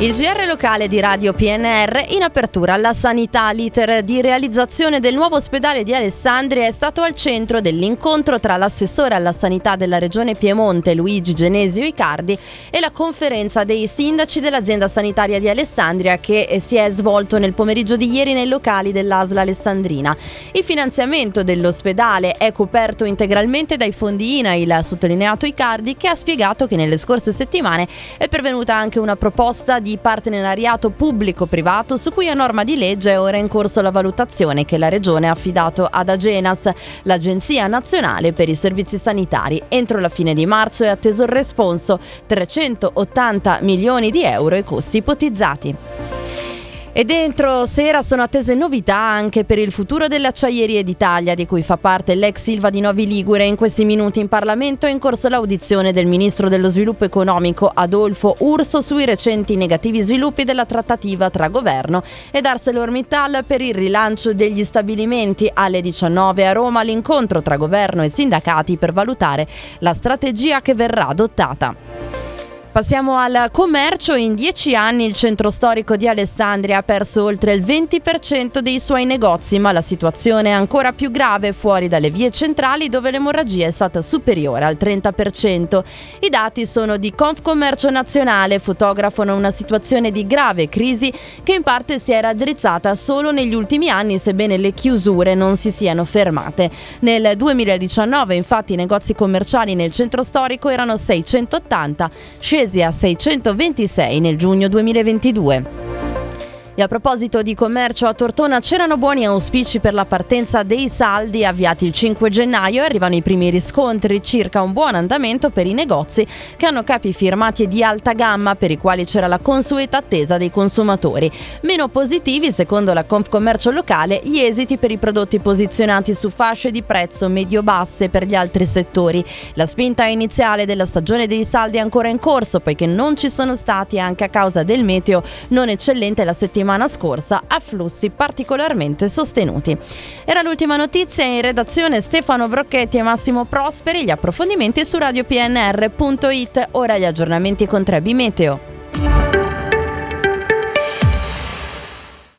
Il GR locale di Radio PNR in apertura alla sanità. L'iter di realizzazione del nuovo ospedale di Alessandria è stato al centro dell'incontro tra l'assessore alla sanità della regione Piemonte Luigi Genesio Icardi e la conferenza dei sindaci dell'azienda sanitaria di Alessandria che si è svolto nel pomeriggio di ieri nei locali dell'ASLA Alessandrina. Il finanziamento dell'ospedale è coperto integralmente dai fondi INAIL, ha sottolineato Icardi, che ha spiegato che nelle scorse settimane è pervenuta anche una proposta di di partenariato pubblico-privato su cui a norma di legge è ora in corso la valutazione che la Regione ha affidato ad Agenas, l'Agenzia Nazionale per i Servizi Sanitari. Entro la fine di marzo è atteso il responso 380 milioni di euro i costi ipotizzati. E dentro sera sono attese novità anche per il futuro delle acciaierie d'Italia, di cui fa parte l'ex Silva di Novi Ligure. In questi minuti in Parlamento è in corso l'audizione del ministro dello sviluppo economico Adolfo Urso sui recenti negativi sviluppi della trattativa tra governo ed ArcelorMittal per il rilancio degli stabilimenti. Alle 19 a Roma l'incontro tra governo e sindacati per valutare la strategia che verrà adottata. Passiamo al commercio. In dieci anni il centro storico di Alessandria ha perso oltre il 20% dei suoi negozi, ma la situazione è ancora più grave fuori dalle vie centrali dove l'emorragia è stata superiore al 30%. I dati sono di Confcommercio Nazionale, fotografano una situazione di grave crisi che in parte si era addrizzata solo negli ultimi anni, sebbene le chiusure non si siano fermate. Nel 2019 infatti i negozi commerciali nel centro storico erano 680, scesi a 626 nel giugno 2022. E a proposito di commercio a Tortona c'erano buoni auspici per la partenza dei saldi avviati il 5 gennaio e arrivano i primi riscontri, circa un buon andamento per i negozi che hanno capi firmati di alta gamma per i quali c'era la consueta attesa dei consumatori. Meno positivi, secondo la Confcommercio locale, gli esiti per i prodotti posizionati su fasce di prezzo medio-basse per gli altri settori. La spinta iniziale della stagione dei saldi è ancora in corso poiché non ci sono stati anche a causa del meteo non eccellente la settimana settimana scorsa a flussi particolarmente sostenuti. Era l'ultima notizia in redazione Stefano Brocchetti e Massimo Prosperi, gli approfondimenti su radiopnr.it, ora gli aggiornamenti con Trebi Meteo.